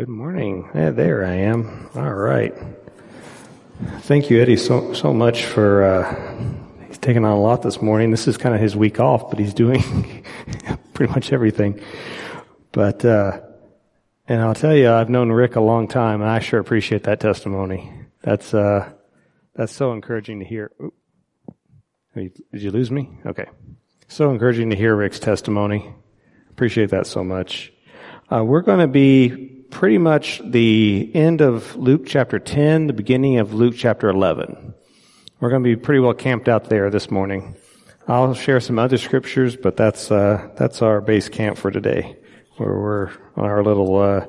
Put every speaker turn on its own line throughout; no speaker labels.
Good morning. Yeah, there I am. All right. Thank you, Eddie, so so much for uh, he's taking on a lot this morning. This is kind of his week off, but he's doing pretty much everything. But uh, and I'll tell you, I've known Rick a long time, and I sure appreciate that testimony. That's uh, that's so encouraging to hear. Did you lose me? Okay. So encouraging to hear Rick's testimony. Appreciate that so much. Uh, we're going to be pretty much the end of Luke chapter 10, the beginning of Luke chapter 11. We're going to be pretty well camped out there this morning. I'll share some other scriptures, but that's, uh, that's our base camp for today, where we're on our little, uh,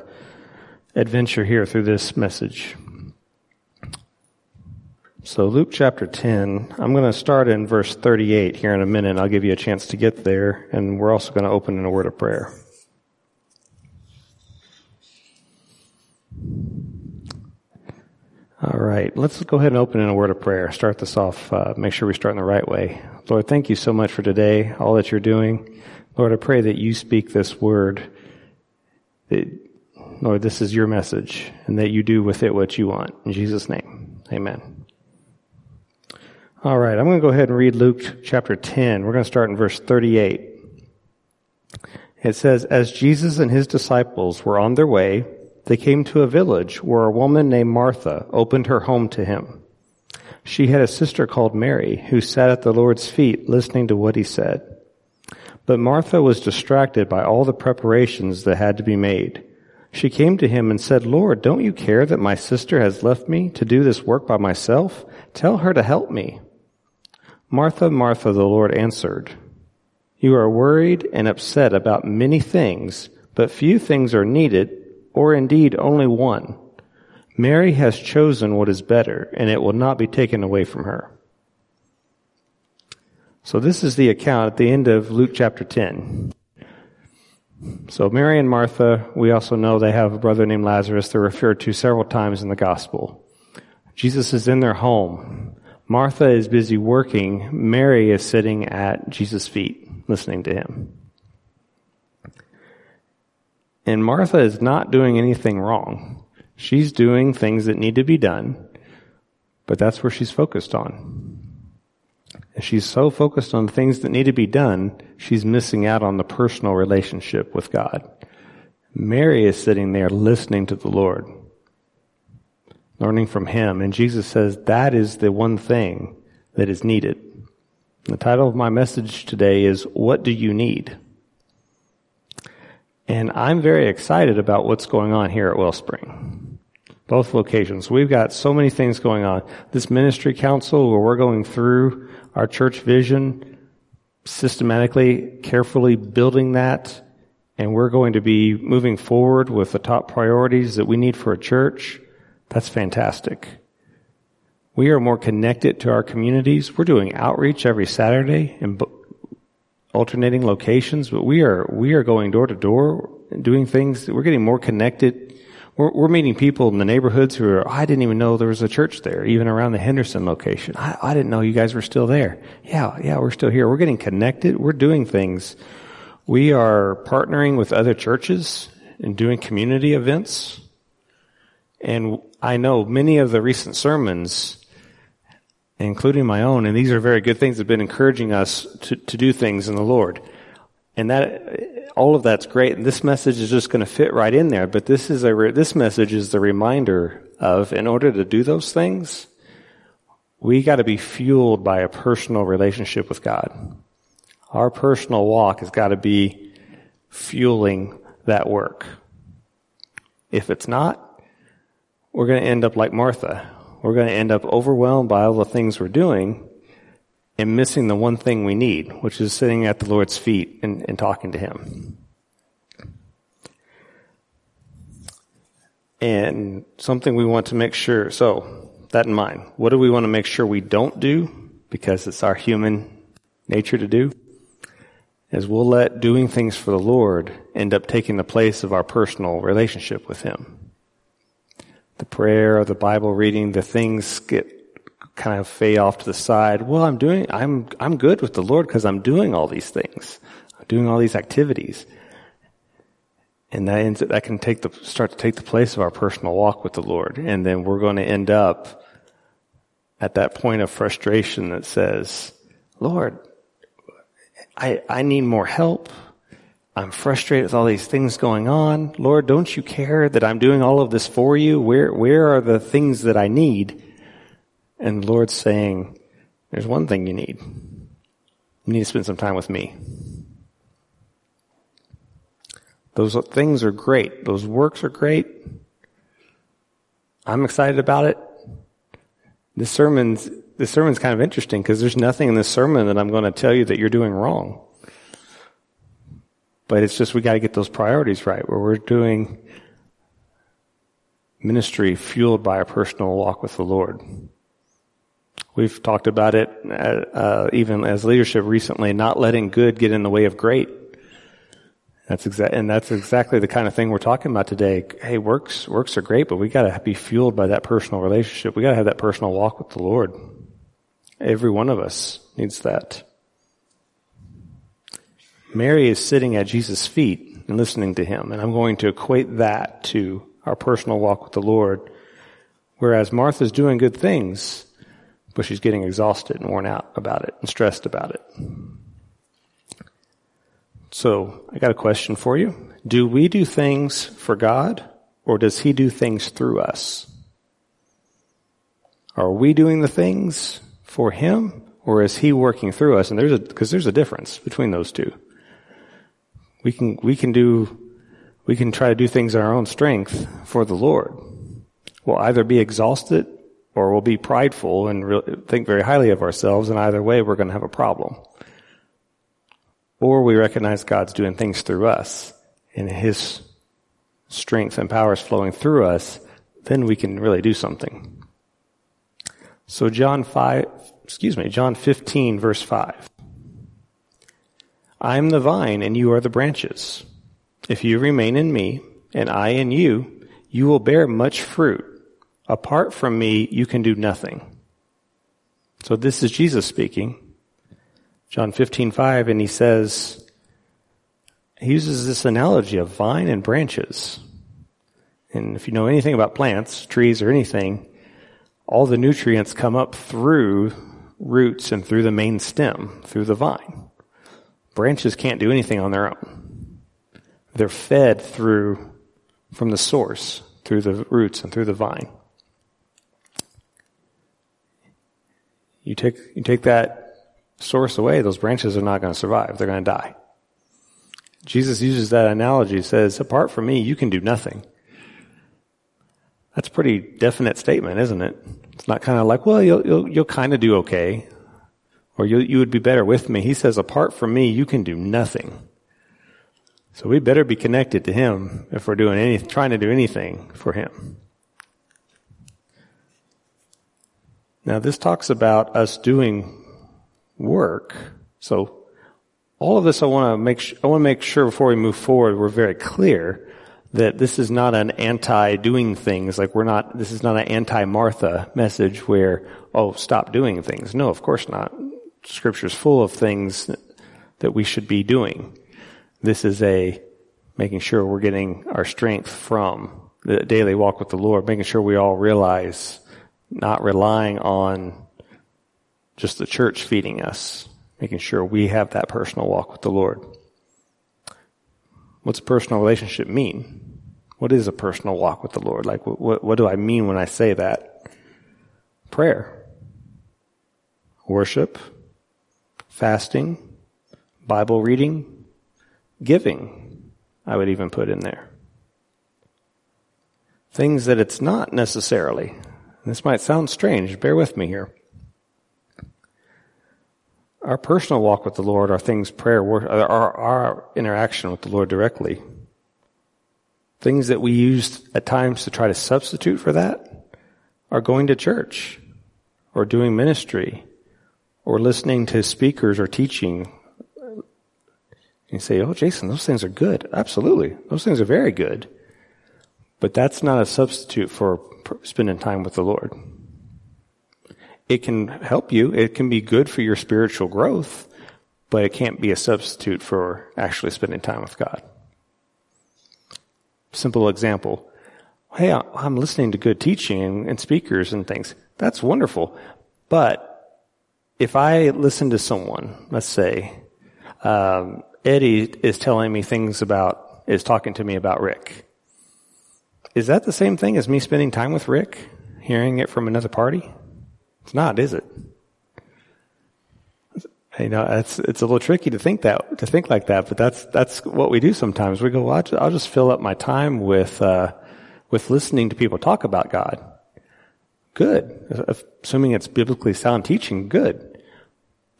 adventure here through this message. So Luke chapter 10, I'm going to start in verse 38 here in a minute. I'll give you a chance to get there, and we're also going to open in a word of prayer. All right, let's go ahead and open in a word of prayer. Start this off, uh, make sure we start in the right way. Lord, thank you so much for today, all that you're doing. Lord, I pray that you speak this word. That, Lord, this is your message, and that you do with it what you want. In Jesus' name, amen. All right, I'm going to go ahead and read Luke chapter 10. We're going to start in verse 38. It says, As Jesus and his disciples were on their way, they came to a village where a woman named Martha opened her home to him. She had a sister called Mary who sat at the Lord's feet listening to what he said. But Martha was distracted by all the preparations that had to be made. She came to him and said, Lord, don't you care that my sister has left me to do this work by myself? Tell her to help me. Martha, Martha, the Lord answered, You are worried and upset about many things, but few things are needed or indeed only one. Mary has chosen what is better, and it will not be taken away from her. So this is the account at the end of Luke chapter 10. So Mary and Martha, we also know they have a brother named Lazarus. They're referred to several times in the gospel. Jesus is in their home. Martha is busy working. Mary is sitting at Jesus' feet, listening to him. And Martha is not doing anything wrong. She's doing things that need to be done, but that's where she's focused on. And she's so focused on things that need to be done, she's missing out on the personal relationship with God. Mary is sitting there listening to the Lord, learning from Him, and Jesus says that is the one thing that is needed. The title of my message today is, What Do You Need? And I'm very excited about what's going on here at Wellspring. Both locations. We've got so many things going on. This ministry council where we're going through our church vision, systematically, carefully building that, and we're going to be moving forward with the top priorities that we need for a church. That's fantastic. We are more connected to our communities. We're doing outreach every Saturday in alternating locations, but we are we are going door to door, doing things. We're getting more connected. We're, we're meeting people in the neighborhoods who are. I didn't even know there was a church there, even around the Henderson location. I, I didn't know you guys were still there. Yeah, yeah, we're still here. We're getting connected. We're doing things. We are partnering with other churches and doing community events. And I know many of the recent sermons including my own. And these are very good things that have been encouraging us to, to do things in the Lord. And that, all of that's great. And this message is just going to fit right in there. But this is a, this message is the reminder of, in order to do those things, we got to be fueled by a personal relationship with God. Our personal walk has got to be fueling that work. If it's not, we're going to end up like Martha we're going to end up overwhelmed by all the things we're doing and missing the one thing we need, which is sitting at the Lord's feet and, and talking to Him. And something we want to make sure, so that in mind, what do we want to make sure we don't do? Because it's our human nature to do. Is we'll let doing things for the Lord end up taking the place of our personal relationship with Him the prayer or the Bible reading, the things get kind of fade off to the side. Well, I'm doing, I'm, I'm good with the Lord because I'm doing all these things. I'm doing all these activities. And that ends, that can take the, start to take the place of our personal walk with the Lord. And then we're going to end up at that point of frustration that says, Lord, I, I need more help. I'm frustrated with all these things going on. Lord, don't you care that I'm doing all of this for you? Where, where are the things that I need? And the Lord's saying, there's one thing you need. You need to spend some time with me. Those things are great. Those works are great. I'm excited about it. This sermon's, this sermon's kind of interesting because there's nothing in this sermon that I'm going to tell you that you're doing wrong. But it's just we got to get those priorities right where we're doing ministry fueled by a personal walk with the Lord. We've talked about it uh, uh, even as leadership recently, not letting good get in the way of great. That's exact, and that's exactly the kind of thing we're talking about today. Hey, works, works are great, but we gotta be fueled by that personal relationship. We gotta have that personal walk with the Lord. Every one of us needs that. Mary is sitting at Jesus' feet and listening to him, and I'm going to equate that to our personal walk with the Lord. Whereas Martha's doing good things, but she's getting exhausted and worn out about it and stressed about it. So I got a question for you. Do we do things for God or does He do things through us? Are we doing the things for Him or is He working through us? And there's a, cause there's a difference between those two. We can, we can do, we can try to do things in our own strength for the Lord. We'll either be exhausted or we'll be prideful and re- think very highly of ourselves and either way we're going to have a problem or we recognize God's doing things through us and His strength and power is flowing through us, then we can really do something. So John 5, excuse me, John 15 verse 5. I am the vine and you are the branches. If you remain in me and I in you, you will bear much fruit. Apart from me, you can do nothing. So this is Jesus speaking. John 15, 5, and he says, he uses this analogy of vine and branches. And if you know anything about plants, trees, or anything, all the nutrients come up through roots and through the main stem, through the vine. Branches can't do anything on their own. They're fed through, from the source, through the roots and through the vine. You take, you take that source away, those branches are not going to survive. They're going to die. Jesus uses that analogy, says, apart from me, you can do nothing. That's a pretty definite statement, isn't it? It's not kind of like, well, you'll, you'll, you'll kind of do okay. Or you, you would be better with me. He says, apart from me, you can do nothing. So we better be connected to Him if we're doing any, trying to do anything for Him. Now this talks about us doing work. So all of this I want to make sh- I want to make sure before we move forward we're very clear that this is not an anti-doing things like we're not this is not an anti-Martha message where oh stop doing things. No, of course not. Scripture's full of things that we should be doing. This is a making sure we're getting our strength from the daily walk with the Lord, making sure we all realize not relying on just the church feeding us, making sure we have that personal walk with the Lord. What's a personal relationship mean? What is a personal walk with the Lord? Like, what, what do I mean when I say that? Prayer, worship, fasting, Bible reading, giving, I would even put in there. Things that it's not necessarily. This might sound strange, bear with me here our personal walk with the Lord, our things, prayer, our, our interaction with the Lord directly. Things that we use at times to try to substitute for that are going to church or doing ministry or listening to speakers or teaching. You say, oh, Jason, those things are good. Absolutely. Those things are very good. But that's not a substitute for spending time with the Lord. It can help you. It can be good for your spiritual growth, but it can't be a substitute for actually spending time with God. simple example. Hey, I'm listening to good teaching and, speakers and things. That's wonderful. But if I listen to someone, let's say, um, Eddie is telling me things about, is talking to me about Rick. Is that the same thing as me spending time with Rick, hearing it from another party? It's not, is it? You know, it's it's a little tricky to think that to think like that, but that's that's what we do sometimes. We go, well, I'll just fill up my time with uh, with listening to people talk about God. Good, assuming it's biblically sound teaching. Good,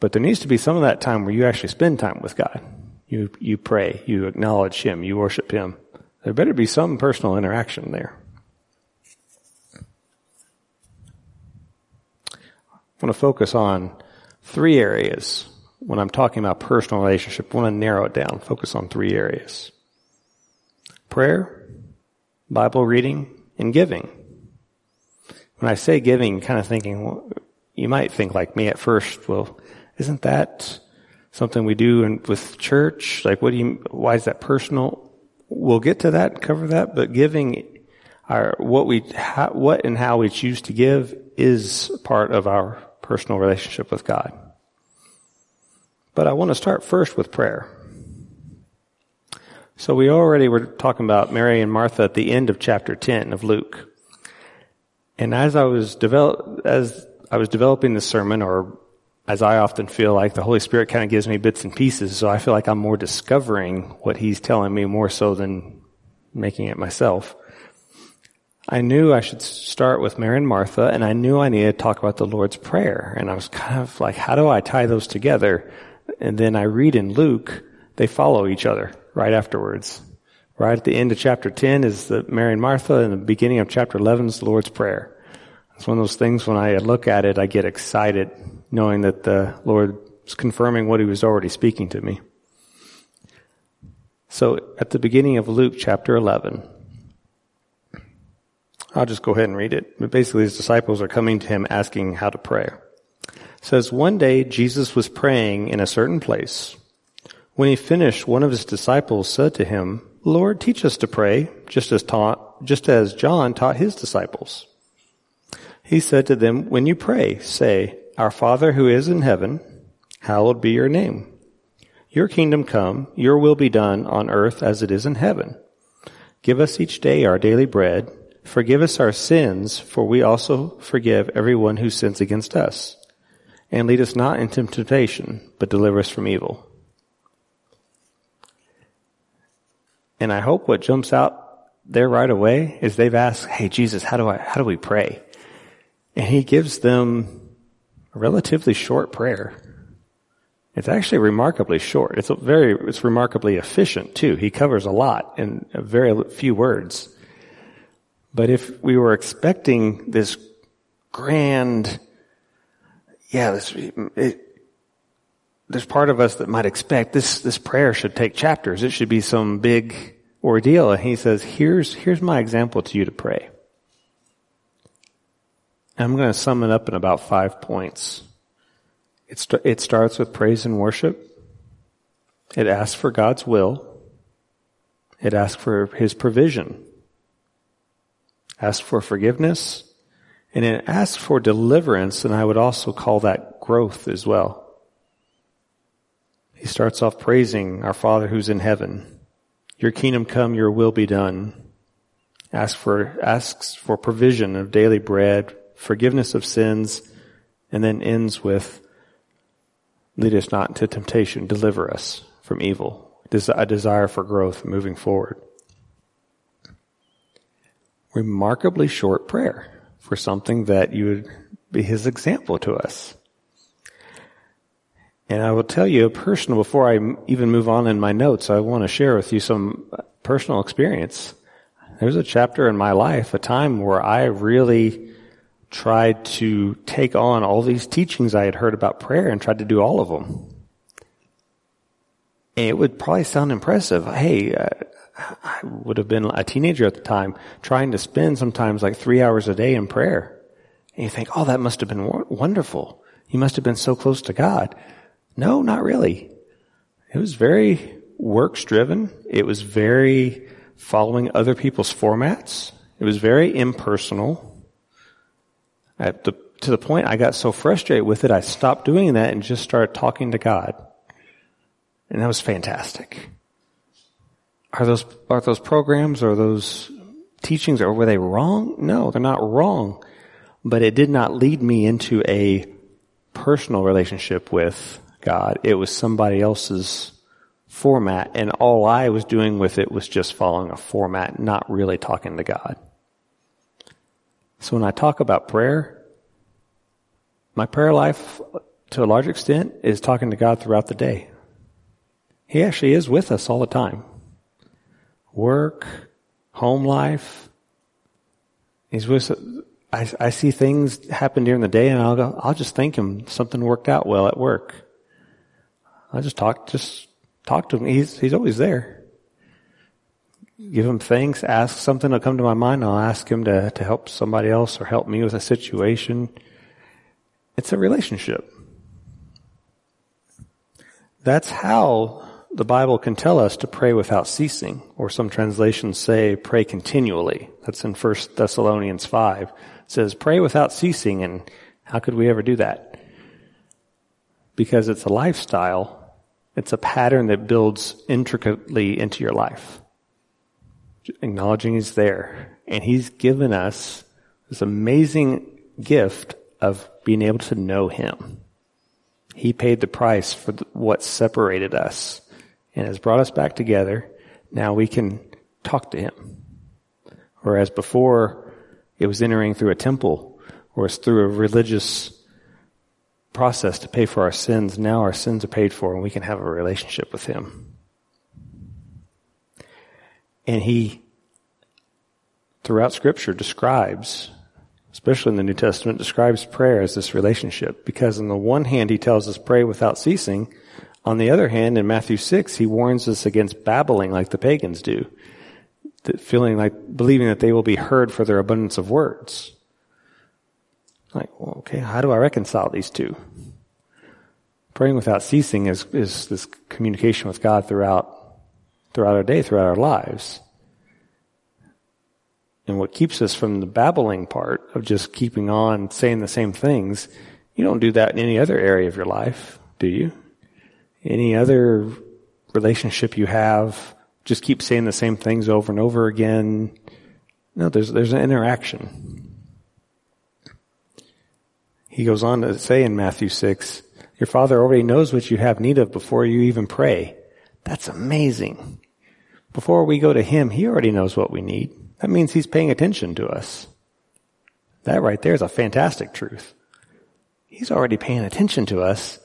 but there needs to be some of that time where you actually spend time with God. You you pray, you acknowledge Him, you worship Him. There better be some personal interaction there. I want to focus on three areas when I'm talking about personal relationship. I want to narrow it down, focus on three areas. Prayer, Bible reading, and giving. When I say giving, kind of thinking, well, you might think like me at first, well, isn't that something we do in, with church? Like, what do you, why is that personal? We'll get to that, cover that, but giving our, what we, what and how we choose to give is part of our personal relationship with God. But I want to start first with prayer. So we already were talking about Mary and Martha at the end of chapter 10 of Luke. And as I was develop, as I was developing the sermon, or as I often feel like the Holy Spirit kind of gives me bits and pieces, so I feel like I'm more discovering what He's telling me more so than making it myself. I knew I should start with Mary and Martha, and I knew I needed to talk about the Lord's Prayer. And I was kind of like, how do I tie those together? And then I read in Luke, they follow each other right afterwards. Right at the end of chapter 10 is the Mary and Martha, and the beginning of chapter 11 is the Lord's Prayer. It's one of those things when I look at it, I get excited knowing that the Lord is confirming what He was already speaking to me. So at the beginning of Luke chapter 11, I'll just go ahead and read it. But basically, his disciples are coming to him asking how to pray. It says, one day Jesus was praying in a certain place. When he finished, one of his disciples said to him, Lord, teach us to pray, just as taught, just as John taught his disciples. He said to them, when you pray, say, Our Father who is in heaven, hallowed be your name. Your kingdom come, your will be done on earth as it is in heaven. Give us each day our daily bread Forgive us our sins, for we also forgive everyone who sins against us. And lead us not into temptation, but deliver us from evil. And I hope what jumps out there right away is they've asked, Hey Jesus, how do I, how do we pray? And he gives them a relatively short prayer. It's actually remarkably short. It's very, it's remarkably efficient too. He covers a lot in very few words. But if we were expecting this grand, yeah, this, it, there's part of us that might expect this, this prayer should take chapters. It should be some big ordeal. And he says, here's, here's my example to you to pray. I'm going to sum it up in about five points. It, st- it starts with praise and worship. It asks for God's will. It asks for His provision ask for forgiveness, and it asks for deliverance, and I would also call that growth as well. He starts off praising our Father who's in heaven. Your kingdom come, your will be done. Ask for, asks for provision of daily bread, forgiveness of sins, and then ends with, lead us not into temptation, deliver us from evil. A desire for growth moving forward remarkably short prayer for something that you would be his example to us. And I will tell you a personal, before I even move on in my notes, I want to share with you some uh, personal experience. There's a chapter in my life, a time where I really tried to take on all these teachings I had heard about prayer and tried to do all of them. And it would probably sound impressive. Hey, uh, I would have been a teenager at the time, trying to spend sometimes like three hours a day in prayer. And you think, oh, that must have been wonderful. You must have been so close to God. No, not really. It was very works driven. It was very following other people's formats. It was very impersonal. The, to the point I got so frustrated with it, I stopped doing that and just started talking to God. And that was fantastic. Are those, are those programs or those teachings, or were they wrong? No, they're not wrong. But it did not lead me into a personal relationship with God. It was somebody else's format, and all I was doing with it was just following a format, not really talking to God. So when I talk about prayer, my prayer life, to a large extent, is talking to God throughout the day. He actually is with us all the time. Work, home life. He's with I, I see things happen during the day and I'll go, I'll just thank him something worked out well at work. I just talk, just talk to him. He's, he's always there. Give him thanks, ask something to come to my mind. I'll ask him to, to help somebody else or help me with a situation. It's a relationship. That's how the Bible can tell us to pray without ceasing, or some translations say pray continually. That's in 1 Thessalonians 5. It says pray without ceasing, and how could we ever do that? Because it's a lifestyle. It's a pattern that builds intricately into your life. Acknowledging He's there. And He's given us this amazing gift of being able to know Him. He paid the price for what separated us and has brought us back together. Now we can talk to him. Whereas before it was entering through a temple or it's through a religious process to pay for our sins. Now our sins are paid for and we can have a relationship with him. And he, throughout scripture, describes, especially in the New Testament, describes prayer as this relationship. Because on the one hand, he tells us pray without ceasing. On the other hand, in Matthew 6, he warns us against babbling like the pagans do, that feeling like, believing that they will be heard for their abundance of words. Like, well, okay, how do I reconcile these two? Praying without ceasing is, is this communication with God throughout, throughout our day, throughout our lives. And what keeps us from the babbling part of just keeping on saying the same things, you don't do that in any other area of your life, do you? any other relationship you have, just keep saying the same things over and over again. No, there's, there's an interaction. He goes on to say in Matthew 6, your father already knows what you have need of before you even pray. That's amazing. Before we go to him, he already knows what we need. That means he's paying attention to us. That right there is a fantastic truth. He's already paying attention to us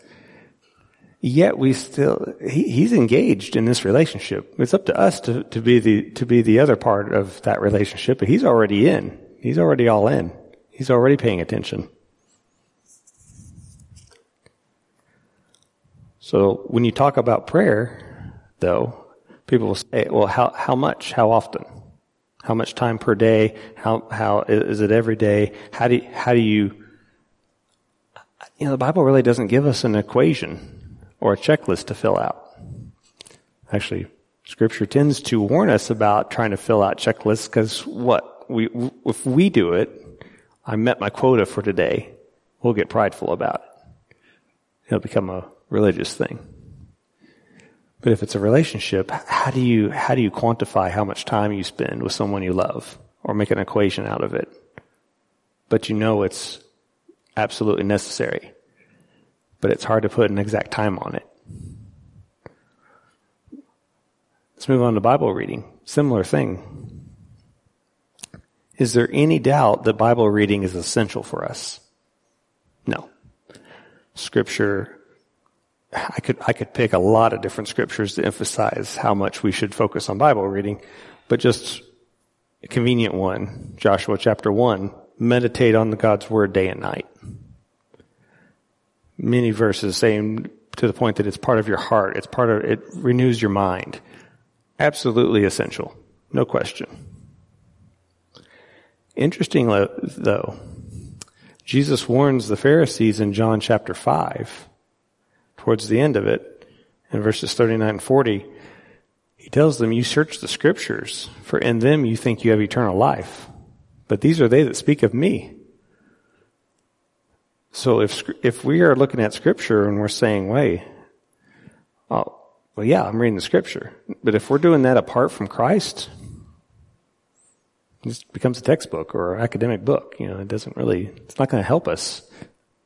yet we still he, he's engaged in this relationship it's up to us to, to be the to be the other part of that relationship but he's already in he's already all in he's already paying attention so when you talk about prayer though people will say well how how much how often how much time per day how how is it every day how do you, how do you you know the bible really doesn't give us an equation or a checklist to fill out. Actually, scripture tends to warn us about trying to fill out checklists because what? We, if we do it, I met my quota for today, we'll get prideful about it. It'll become a religious thing. But if it's a relationship, how do you, how do you quantify how much time you spend with someone you love or make an equation out of it? But you know it's absolutely necessary but it's hard to put an exact time on it. Let's move on to Bible reading. Similar thing. Is there any doubt that Bible reading is essential for us? No. Scripture, I could, I could pick a lot of different scriptures to emphasize how much we should focus on Bible reading, but just a convenient one, Joshua chapter 1, meditate on the God's word day and night many verses saying to the point that it's part of your heart. It's part of, it renews your mind. Absolutely essential. No question. Interesting though, Jesus warns the Pharisees in John chapter 5, towards the end of it, in verses 39 and 40, he tells them, You search the scriptures, for in them you think you have eternal life. But these are they that speak of me. So if, if we are looking at scripture and we're saying, wait, oh, well, yeah, I'm reading the scripture. But if we're doing that apart from Christ, it becomes a textbook or academic book. You know, it doesn't really, it's not going to help us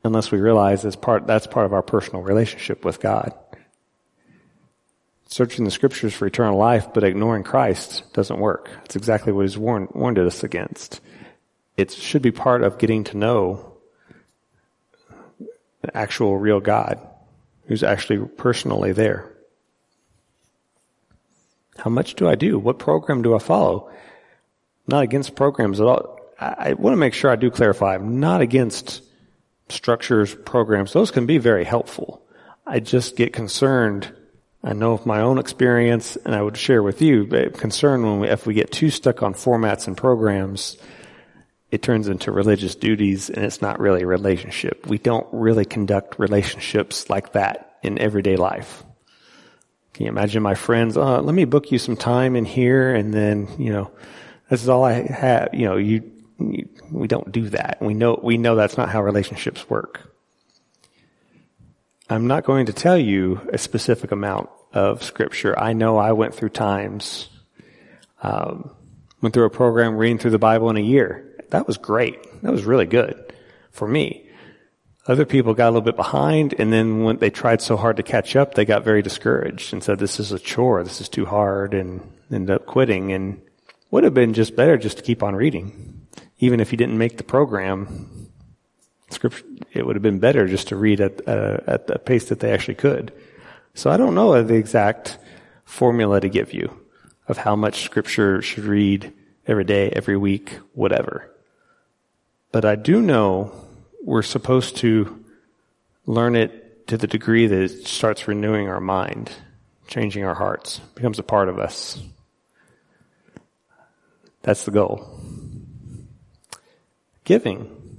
unless we realize that's part, that's part of our personal relationship with God. Searching the scriptures for eternal life, but ignoring Christ doesn't work. That's exactly what he's warned, warned us against. It should be part of getting to know the actual real God who's actually personally there. How much do I do? What program do I follow? Not against programs at all. I, I want to make sure I do clarify. I'm not against structures, programs. Those can be very helpful. I just get concerned I know of my own experience, and I would share with you, concern when we, if we get too stuck on formats and programs, it turns into religious duties and it's not really a relationship. We don't really conduct relationships like that in everyday life. Can you imagine my friends, uh, let me book you some time in here and then, you know, this is all I have, you know, you we don't do that. We know, we know that's not how relationships work. I'm not going to tell you a specific amount of scripture. I know I went through times, um, went through a program reading through the Bible in a year. That was great. That was really good for me. Other people got a little bit behind and then when they tried so hard to catch up, they got very discouraged and said, this is a chore. This is too hard and ended up quitting and would have been just better just to keep on reading. Even if you didn't make the program, scripture, it would have been better just to read at, uh, at the pace that they actually could. So I don't know the exact formula to give you of how much scripture should read every day, every week, whatever. But I do know we're supposed to learn it to the degree that it starts renewing our mind, changing our hearts, becomes a part of us. That's the goal. Giving.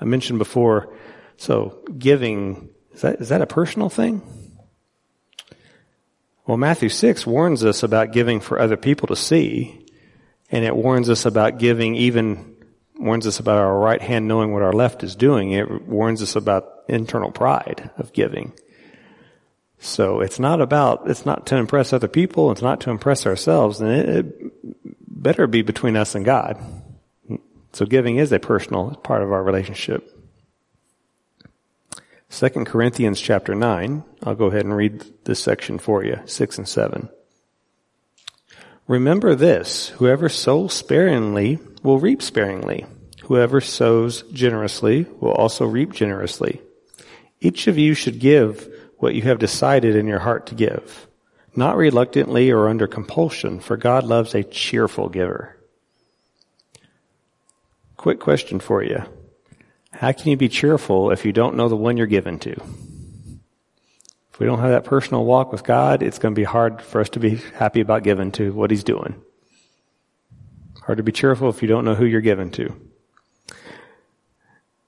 I mentioned before, so giving, is that, is that a personal thing? Well, Matthew 6 warns us about giving for other people to see, and it warns us about giving even, warns us about our right hand knowing what our left is doing. It warns us about internal pride of giving. So it's not about, it's not to impress other people, it's not to impress ourselves, and it, it better be between us and God. So giving is a personal part of our relationship. 2 Corinthians chapter 9, I'll go ahead and read this section for you, 6 and 7. Remember this, whoever sows sparingly will reap sparingly. Whoever sows generously will also reap generously. Each of you should give what you have decided in your heart to give, not reluctantly or under compulsion, for God loves a cheerful giver. Quick question for you. How can you be cheerful if you don't know the one you're given to? If we don't have that personal walk with God, it's going to be hard for us to be happy about giving to what He's doing. Hard to be cheerful if you don't know who you're given to.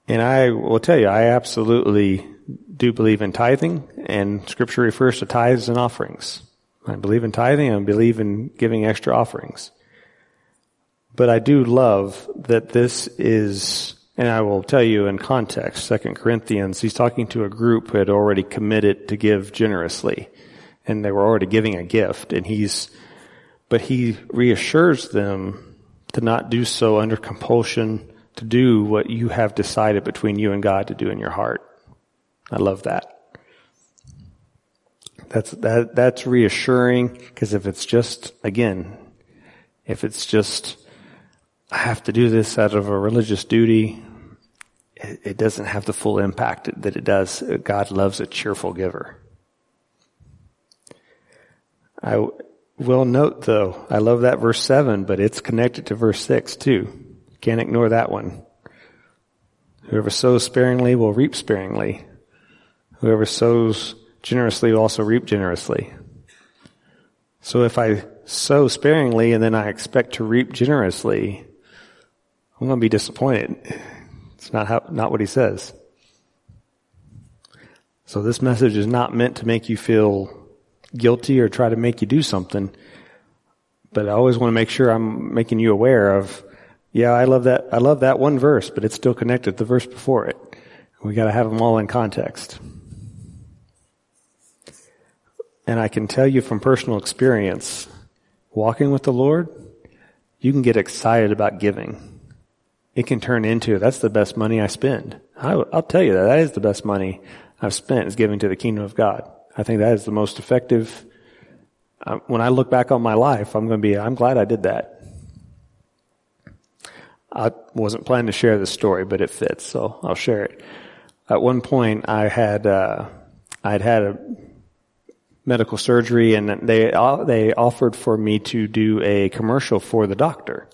And I will tell you, I absolutely do believe in tithing, and Scripture refers to tithes and offerings. I believe in tithing and I believe in giving extra offerings. But I do love that this is, and I will tell you in context, Second Corinthians, he's talking to a group who had already committed to give generously. And they were already giving a gift. And he's, but he reassures them to not do so under compulsion, to do what you have decided between you and God to do in your heart. I love that. That's, that, that's reassuring because if it's just, again, if it's just I have to do this out of a religious duty, it, it doesn't have the full impact that it does. God loves a cheerful giver. I will note though, I love that verse 7, but it's connected to verse 6 too. Can't ignore that one. Whoever sows sparingly will reap sparingly. Whoever sows generously will also reap generously. So if I sow sparingly and then I expect to reap generously, I'm going to be disappointed. It's not how, not what he says. So this message is not meant to make you feel guilty or try to make you do something. But I always want to make sure I'm making you aware of, yeah, I love that, I love that one verse, but it's still connected to the verse before it. We gotta have them all in context. And I can tell you from personal experience, walking with the Lord, you can get excited about giving. It can turn into, that's the best money I spend. I, will tell you that, that is the best money I've spent is giving to the kingdom of God. I think that is the most effective. Uh, when I look back on my life, I'm going to be, I'm glad I did that. I wasn't planning to share this story, but it fits, so I'll share it. At one point, I had, uh, I had a medical surgery and they, they offered for me to do a commercial for the doctor.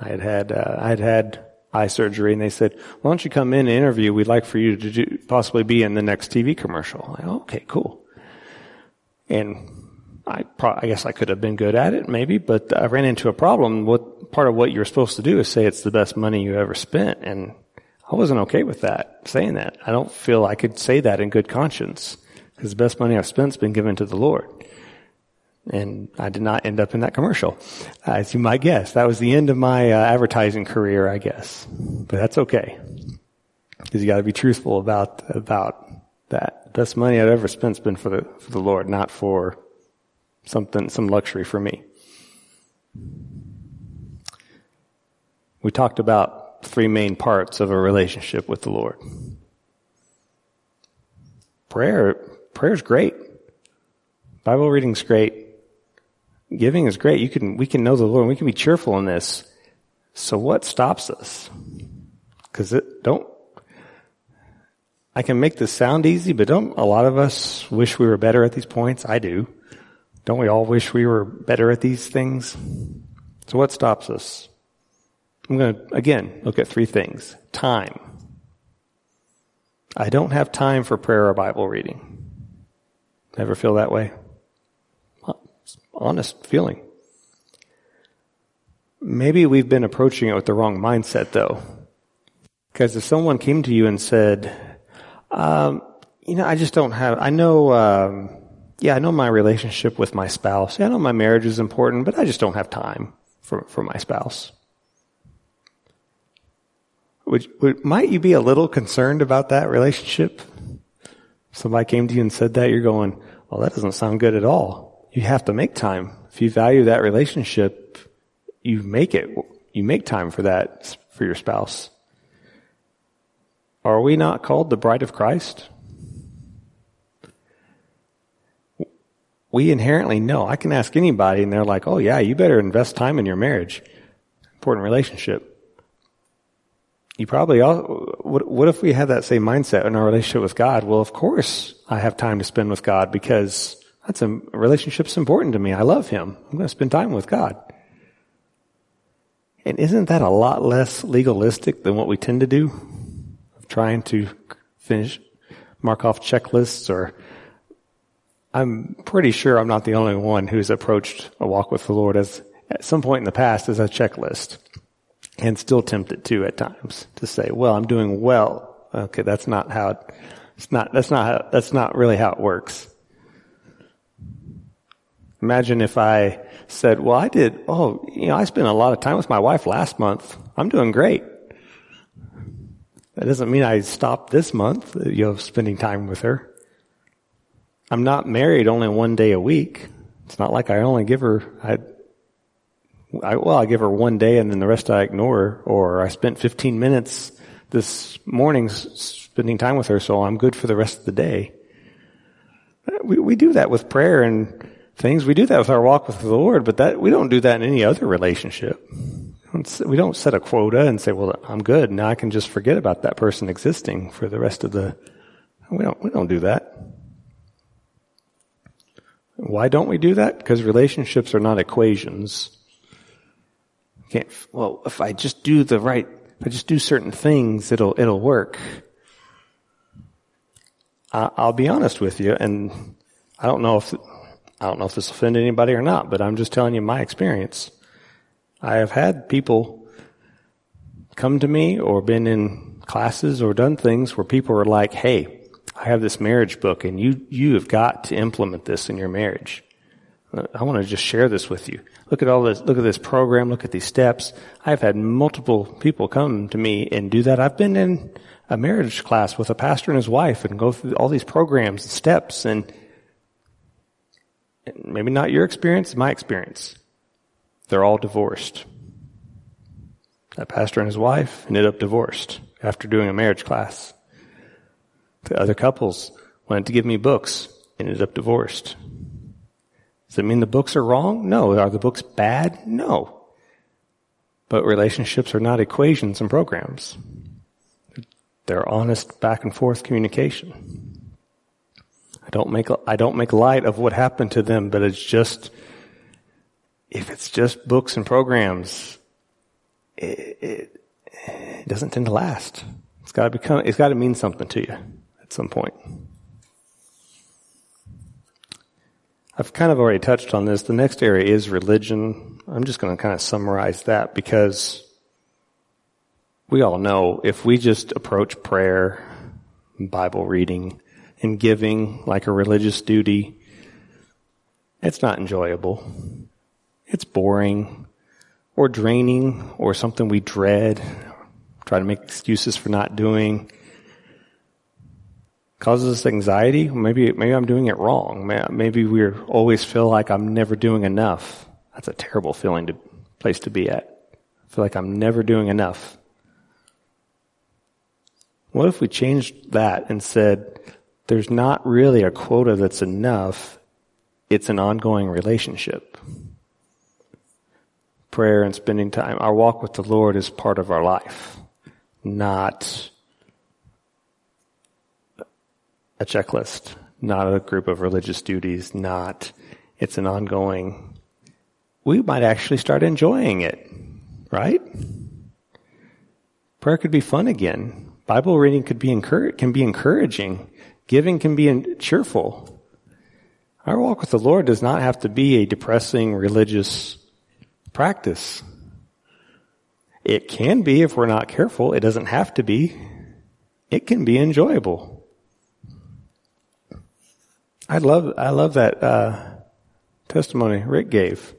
I had had, uh, I had had eye surgery and they said, why don't you come in and interview? We'd like for you to do, possibly be in the next TV commercial. Like, okay, cool. And I, pro- I guess I could have been good at it, maybe, but I ran into a problem. What part of what you're supposed to do is say it's the best money you ever spent, and I wasn't okay with that, saying that. I don't feel I could say that in good conscience because the best money I've spent's been given to the Lord. And I did not end up in that commercial, as you might guess. That was the end of my uh, advertising career, I guess. But that's okay, because you got to be truthful about about that. Best money I've ever spent's been for the for the Lord, not for something some luxury for me. We talked about three main parts of a relationship with the Lord. Prayer, prayer is great. Bible reading's great. Giving is great. You can, we can know the Lord. We can be cheerful in this. So what stops us? Cause it, don't, I can make this sound easy, but don't a lot of us wish we were better at these points? I do. Don't we all wish we were better at these things? So what stops us? I'm going to, again, look at three things. Time. I don't have time for prayer or Bible reading. Ever feel that way? Honest feeling. Maybe we've been approaching it with the wrong mindset though. Because if someone came to you and said, um, you know, I just don't have, I know, um, yeah, I know my relationship with my spouse. Yeah, I know my marriage is important, but I just don't have time for, for my spouse. Would, would, might you be a little concerned about that relationship? Somebody came to you and said that, you're going, well, that doesn't sound good at all you have to make time. If you value that relationship, you make it. You make time for that, for your spouse. Are we not called the bride of Christ? We inherently know. I can ask anybody and they're like, oh yeah, you better invest time in your marriage. Important relationship. You probably all, what, what if we had that same mindset in our relationship with God? Well, of course I have time to spend with God because that's a, relationship's important to me. I love him. I'm going to spend time with God. And isn't that a lot less legalistic than what we tend to do? Of trying to finish, mark off checklists or I'm pretty sure I'm not the only one who's approached a walk with the Lord as at some point in the past as a checklist and still tempted to at times to say, well, I'm doing well. Okay. That's not how it, it's not, that's not how, that's not really how it works. Imagine if I said, well, I did, oh, you know, I spent a lot of time with my wife last month. I'm doing great. That doesn't mean I stopped this month, uh, you know, spending time with her. I'm not married only one day a week. It's not like I only give her, I, I, well, I give her one day and then the rest I ignore or I spent 15 minutes this morning spending time with her, so I'm good for the rest of the day. Uh, we, we do that with prayer and things. We do that with our walk with the Lord, but that we don't do that in any other relationship. We don't set a quota and say, "Well, I'm good now. I can just forget about that person existing for the rest of the." We don't. We don't do that. Why don't we do that? Because relationships are not equations. Can't, well, if I just do the right, if I just do certain things, it'll it'll work. I'll be honest with you, and I don't know if I don't know if this offended anybody or not, but I'm just telling you my experience. I have had people come to me or been in classes or done things where people are like, hey, I have this marriage book and you, you have got to implement this in your marriage. Uh, I want to just share this with you. Look at all this, look at this program, look at these steps. I've had multiple people come to me and do that. I've been in a marriage class with a pastor and his wife and go through all these programs and steps and maybe not your experience, my experience. They're all divorced. That pastor and his wife ended up divorced after doing a marriage class. The other couples wanted to give me books, ended up divorced. Does it mean the books are wrong? No. Are the books bad? No. But relationships are not equations and programs. They're honest back and forth communication. Don't make, I don't make light of what happened to them, but it's just, if it's just books and programs, it, it, it doesn't tend to last. It's gotta become, it's gotta mean something to you at some point. I've kind of already touched on this. The next area is religion. I'm just going to kind of summarize that because we all know if we just approach prayer, Bible reading, and giving like a religious duty, it's not enjoyable. It's boring or draining or something we dread, try to make excuses for not doing causes us anxiety. Maybe, maybe I'm doing it wrong. Maybe we always feel like I'm never doing enough. That's a terrible feeling to, place to be at. I feel like I'm never doing enough. What if we changed that and said, there's not really a quota that's enough. It's an ongoing relationship. Prayer and spending time. Our walk with the Lord is part of our life, not a checklist, not a group of religious duties, not, it's an ongoing, we might actually start enjoying it, right? Prayer could be fun again. Bible reading could be encourage, can be encouraging. Giving can be cheerful. Our walk with the Lord does not have to be a depressing religious practice. It can be if we're not careful. It doesn't have to be. It can be enjoyable. I love, I love that, uh, testimony Rick gave.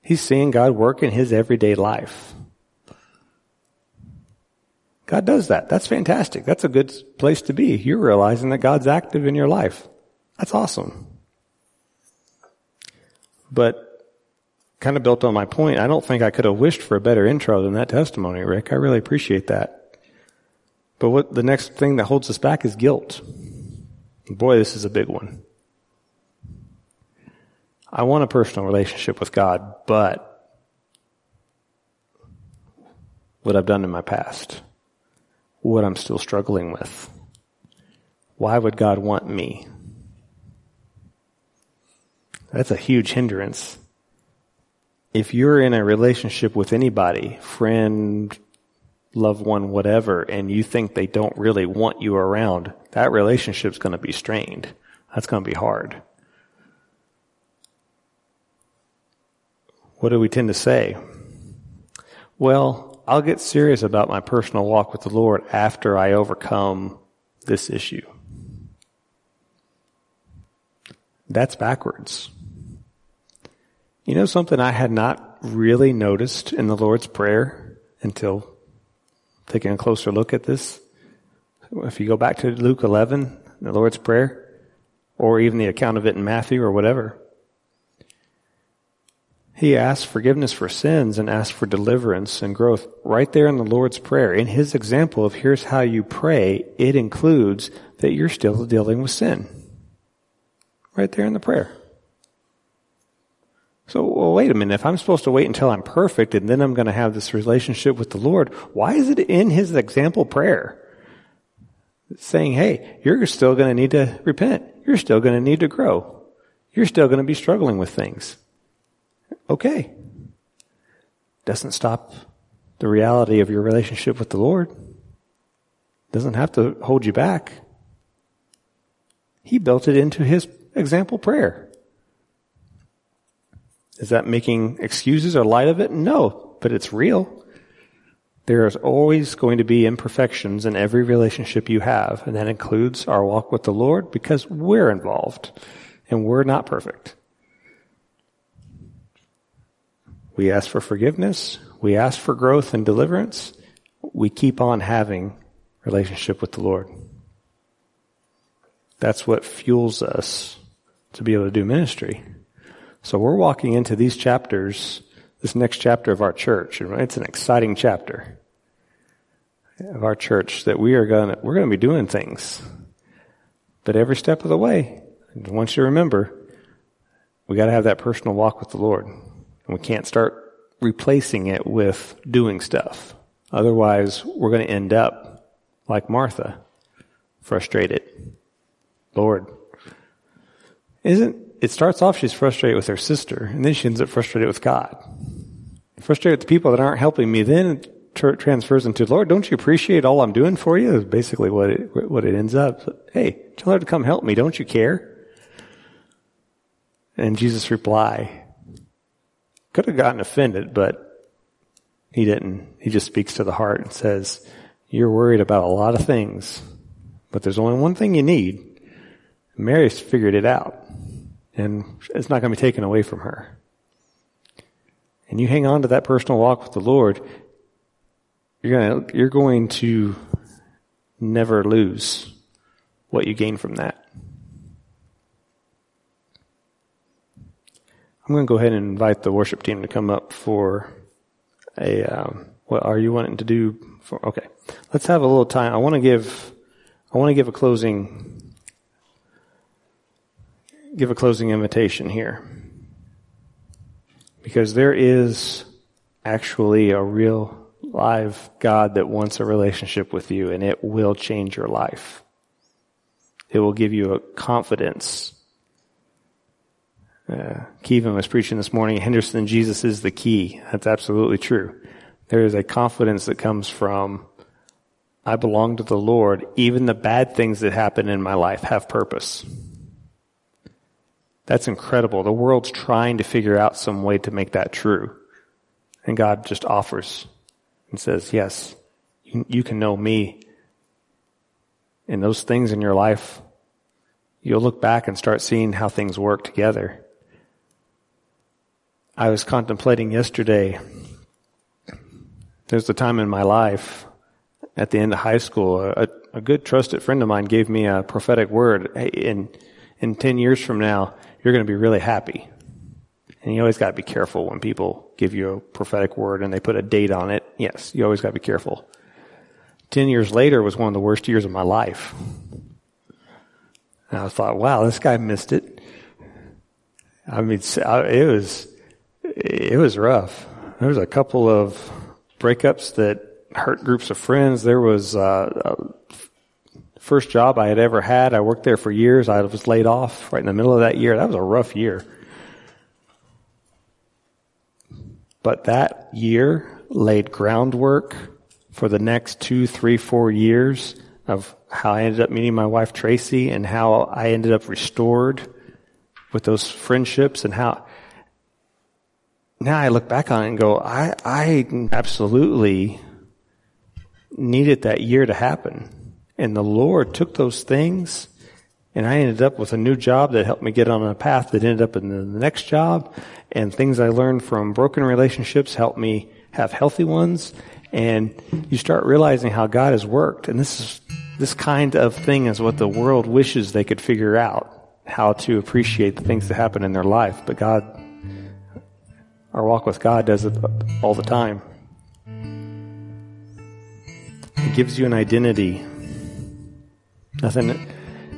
He's seeing God work in his everyday life. God does that. That's fantastic. That's a good place to be. You're realizing that God's active in your life. That's awesome. But kind of built on my point, I don't think I could have wished for a better intro than that testimony, Rick. I really appreciate that. But what the next thing that holds us back is guilt. Boy, this is a big one. I want a personal relationship with God, but what I've done in my past, what I'm still struggling with. Why would God want me? That's a huge hindrance. If you're in a relationship with anybody, friend, loved one, whatever, and you think they don't really want you around, that relationship's going to be strained. That's going to be hard. what do we tend to say? Well, I'll get serious about my personal walk with the Lord after I overcome this issue. That's backwards. You know something I had not really noticed in the Lord's Prayer until taking a closer look at this? If you go back to Luke 11, the Lord's Prayer, or even the account of it in Matthew or whatever, he asked forgiveness for sins and asked for deliverance and growth right there in the Lord's Prayer. In his example of here's how you pray, it includes that you're still dealing with sin. Right there in the prayer. So, well, wait a minute. If I'm supposed to wait until I'm perfect and then I'm going to have this relationship with the Lord, why is it in his example prayer? Saying, hey, you're still going to need to repent. You're still going to need to grow. You're still going to be struggling with things okay. Doesn't stop the reality of your relationship with the Lord. Doesn't have to hold you back. He built it into his example prayer. Is that making excuses or light of it? No, but it's real. There is always going to be imperfections in every relationship you have, and that includes our walk with the Lord because we're involved and we're not perfect. We ask for forgiveness. We ask for growth and deliverance. We keep on having relationship with the Lord. That's what fuels us to be able to do ministry. So we're walking into these chapters, this next chapter of our church, and it's an exciting chapter of our church that we are going to, we're going to be doing things. But every step of the way, I want you to remember, we got to have that personal walk with the Lord. And we can't start replacing it with doing stuff. Otherwise, we're going to end up like Martha, frustrated. Lord, isn't, it starts off she's frustrated with her sister, and then she ends up frustrated with God. Frustrated with the people that aren't helping me, then it transfers into, Lord, don't you appreciate all I'm doing for you? Is basically what it, what it ends up. Hey, tell her to come help me. Don't you care? And Jesus' reply could have gotten offended, but he didn't. He just speaks to the heart and says, you're worried about a lot of things, but there's only one thing you need. Mary's figured it out and it's not going to be taken away from her. And you hang on to that personal walk with the Lord, you're going to, you're going to never lose what you gain from that. I'm going to go ahead and invite the worship team to come up for a, um, what are you wanting to do for, okay. Let's have a little time. I want to give, I want to give a closing give a closing invitation here. Because there is actually a real live God that wants a relationship with you and it will change your life. It will give you a confidence. Uh, Kevin was preaching this morning, Henderson, Jesus is the key. That's absolutely true. There is a confidence that comes from, I belong to the Lord. Even the bad things that happen in my life have purpose. That's incredible. The world's trying to figure out some way to make that true. And God just offers and says, yes, you, you can know me. And those things in your life, you'll look back and start seeing how things work together. I was contemplating yesterday, there's a time in my life at the end of high school, a, a good trusted friend of mine gave me a prophetic word. Hey, in, in 10 years from now, you're going to be really happy. And you always got to be careful when people give you a prophetic word and they put a date on it. Yes, you always got to be careful. Ten years later was one of the worst years of my life. And I thought, wow, this guy missed it. I mean, it was, it was rough. There was a couple of breakups that hurt groups of friends. There was uh, first job I had ever had. I worked there for years. I was laid off right in the middle of that year. That was a rough year. But that year laid groundwork for the next two, three, four years of how I ended up meeting my wife Tracy and how I ended up restored with those friendships and how now I look back on it and go, I, I absolutely needed that year to happen. And the Lord took those things and I ended up with a new job that helped me get on a path that ended up in the next job. And things I learned from broken relationships helped me have healthy ones. And you start realizing how God has worked. And this is, this kind of thing is what the world wishes they could figure out. How to appreciate the things that happen in their life. But God, our walk with God does it all the time. It gives you an identity Nothing.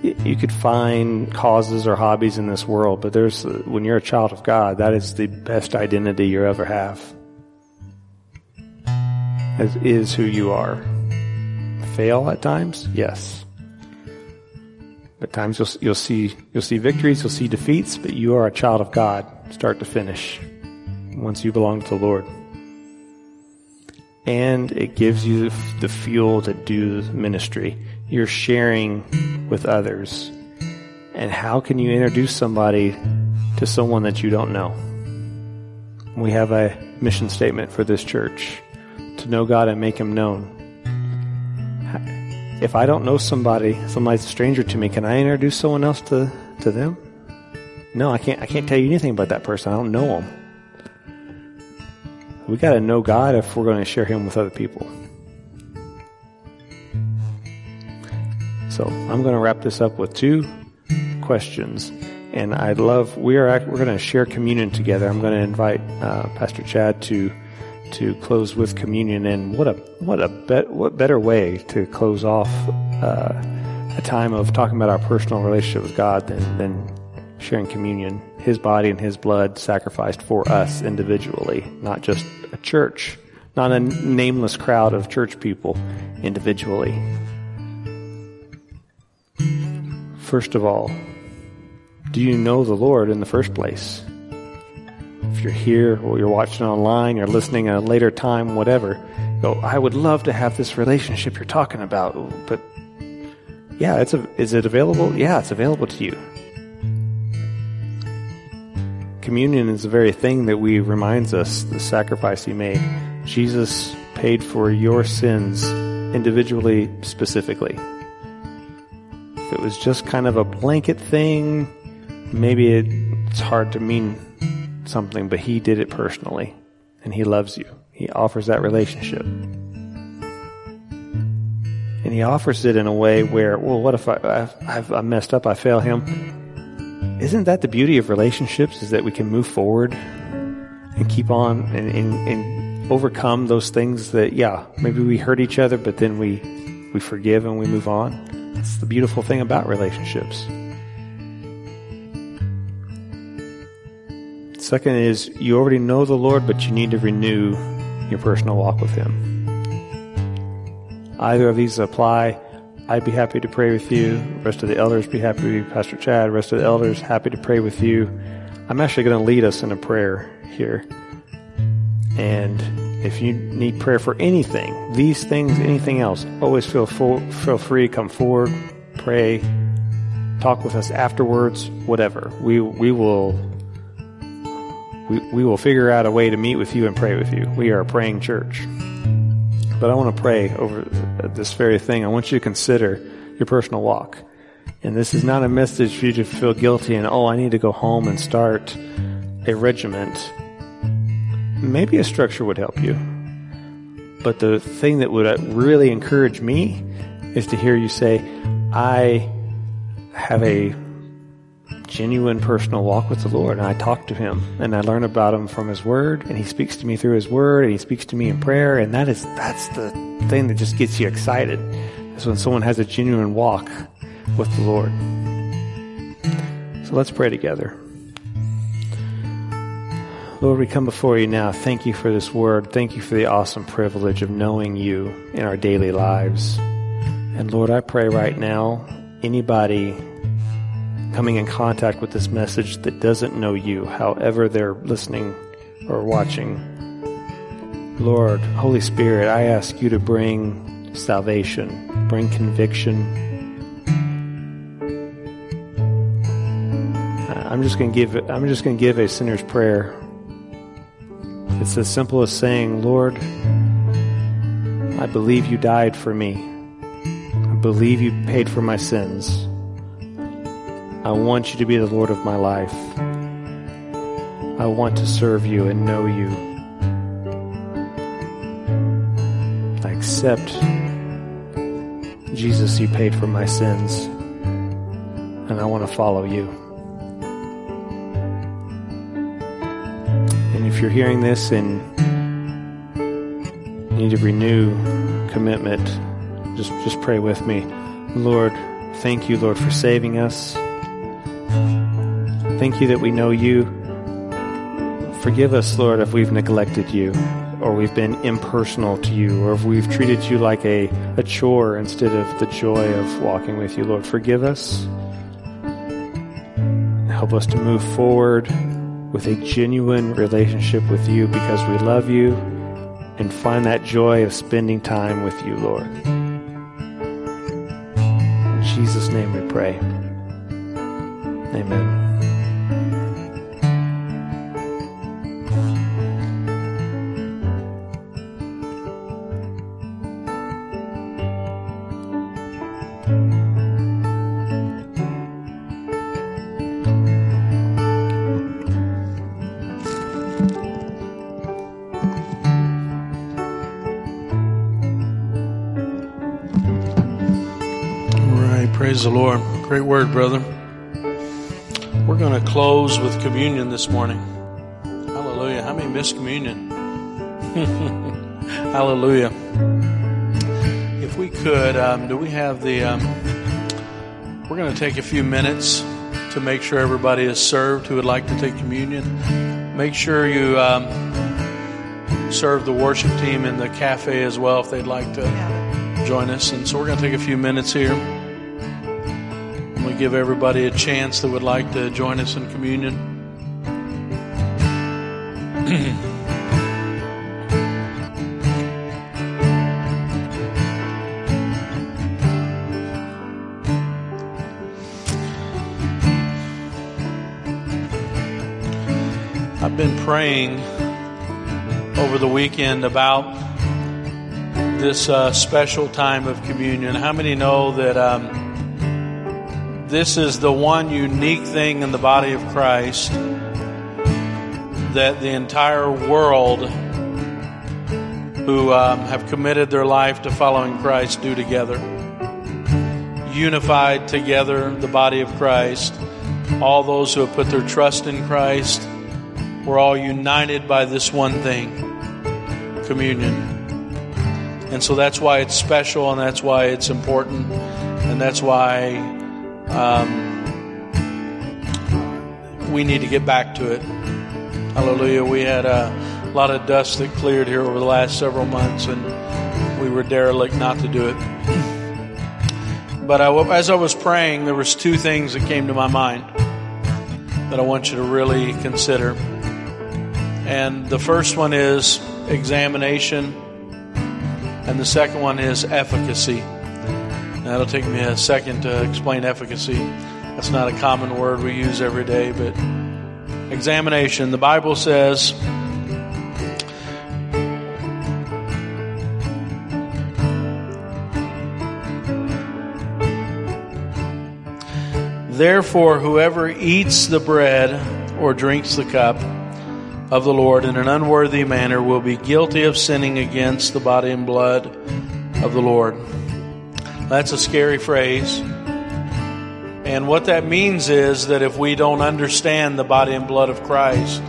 You could find causes or hobbies in this world, but there's when you're a child of God, that is the best identity you ever have. As is who you are. Fail at times, yes. At times you'll you'll see you'll see victories, you'll see defeats, but you are a child of God, start to finish. Once you belong to the Lord and it gives you the fuel to do ministry. You're sharing with others. And how can you introduce somebody to someone that you don't know? We have a mission statement for this church to know God and make Him known. If I don't know somebody, somebody's a stranger to me, can I introduce someone else to, to them? No, I can't. I can't tell you anything about that person. I don't know them. We got to know God if we're going to share Him with other people. So I'm going to wrap this up with two questions, and I'd love we are we're going to share communion together. I'm going to invite uh, Pastor Chad to to close with communion, and what a what a bet what better way to close off uh, a time of talking about our personal relationship with God than than sharing communion, His body and His blood sacrificed for us individually, not just a church, not a nameless crowd of church people individually. First of all, do you know the Lord in the first place? If you're here or you're watching online, you're listening at a later time, whatever, go, I would love to have this relationship you're talking about, but yeah, it's a, is it available? Yeah, it's available to you. Communion is the very thing that we reminds us the sacrifice he made. Jesus paid for your sins individually, specifically If it was just kind of a blanket thing, maybe it's hard to mean something, but he did it personally and he loves you. He offers that relationship. And he offers it in a way where, well, what if I, I've, I've messed up, I fail him? Isn't that the beauty of relationships is that we can move forward and keep on and, and, and overcome those things that, yeah, maybe we hurt each other, but then we, we forgive and we move on. That's the beautiful thing about relationships. Second is you already know the Lord, but you need to renew your personal walk with Him. Either of these apply. I'd be happy to pray with you. The rest of the elders be happy. Pastor Chad, rest of the elders happy to pray with you. I'm actually going to lead us in a prayer here. And if you need prayer for anything, these things, anything else, always feel full, feel free come forward, pray, talk with us afterwards, whatever. We we will we, we will figure out a way to meet with you and pray with you. We are a praying church. But I want to pray over this very thing. I want you to consider your personal walk. And this is not a message for you to feel guilty and, oh, I need to go home and start a regiment maybe a structure would help you. But the thing that would really encourage me is to hear you say, I have a genuine personal walk with the Lord and I talk to him and I learn about him from his word and he speaks to me through his word and he speaks to me in prayer and that is that's the thing that just gets you excited. Is when someone has a genuine walk with the Lord. So let's pray together. Lord, we come before you now. Thank you for this word. Thank you for the awesome privilege of knowing you in our daily lives. And Lord, I pray right now, anybody coming in contact with this message that doesn't know you, however they're listening or watching, Lord, Holy Spirit, I ask you to bring salvation, bring conviction. I'm just going to give I'm just going to give a sinner's prayer it's as simple as saying, Lord, I believe you died for me. I believe you paid for my sins. I want you to be the Lord of my life. I want to serve you and know you. I accept, Jesus, you paid for my sins, and I want to follow you. And if you're hearing this and need to renew commitment, just just pray with me. Lord, thank you, Lord, for saving us. Thank you that we know you. Forgive us, Lord, if we've neglected you or we've been impersonal to you, or if we've treated you like a, a chore instead of the joy of walking with you. Lord, forgive us. Help us to move forward with a genuine relationship with you because we love you and find that joy of spending time with you, Lord. In Jesus' name we pray. Amen.
Praise the Lord. Great word, brother. Going to close with communion this morning. Hallelujah. How many miss communion? Hallelujah. If we could, um, do we have the. Um, we're going to take a few minutes to make sure everybody is served who would like to take communion. Make sure you um, serve the worship team in the cafe as well if they'd like to join us. And so we're going to take a few minutes here. Give everybody a chance that would like to join us in communion. I've been praying over the weekend about this uh, special time of communion. How many know that um, this is the one unique thing in the body of Christ that the entire world who um, have committed their life to following Christ do together? Unified together, the body of Christ, all those who have put their trust in Christ we're all united by this one thing communion. And so that's why it's special and that's why it's important and that's why um, we need to get back to it. Hallelujah. We had a lot of dust that cleared here over the last several months and we were derelict not to do it. But I, as I was praying, there was two things that came to my mind that I want you to really consider. And the first one is examination, and the second one is efficacy. It'll take me a second to explain efficacy. That's not a common word we use every day, but examination. The Bible says, Therefore, whoever eats the bread or drinks the cup, of the Lord in an unworthy manner will be guilty of sinning against the body and blood of the Lord. That's a scary phrase. And what that means is that if we don't understand the body and blood of Christ,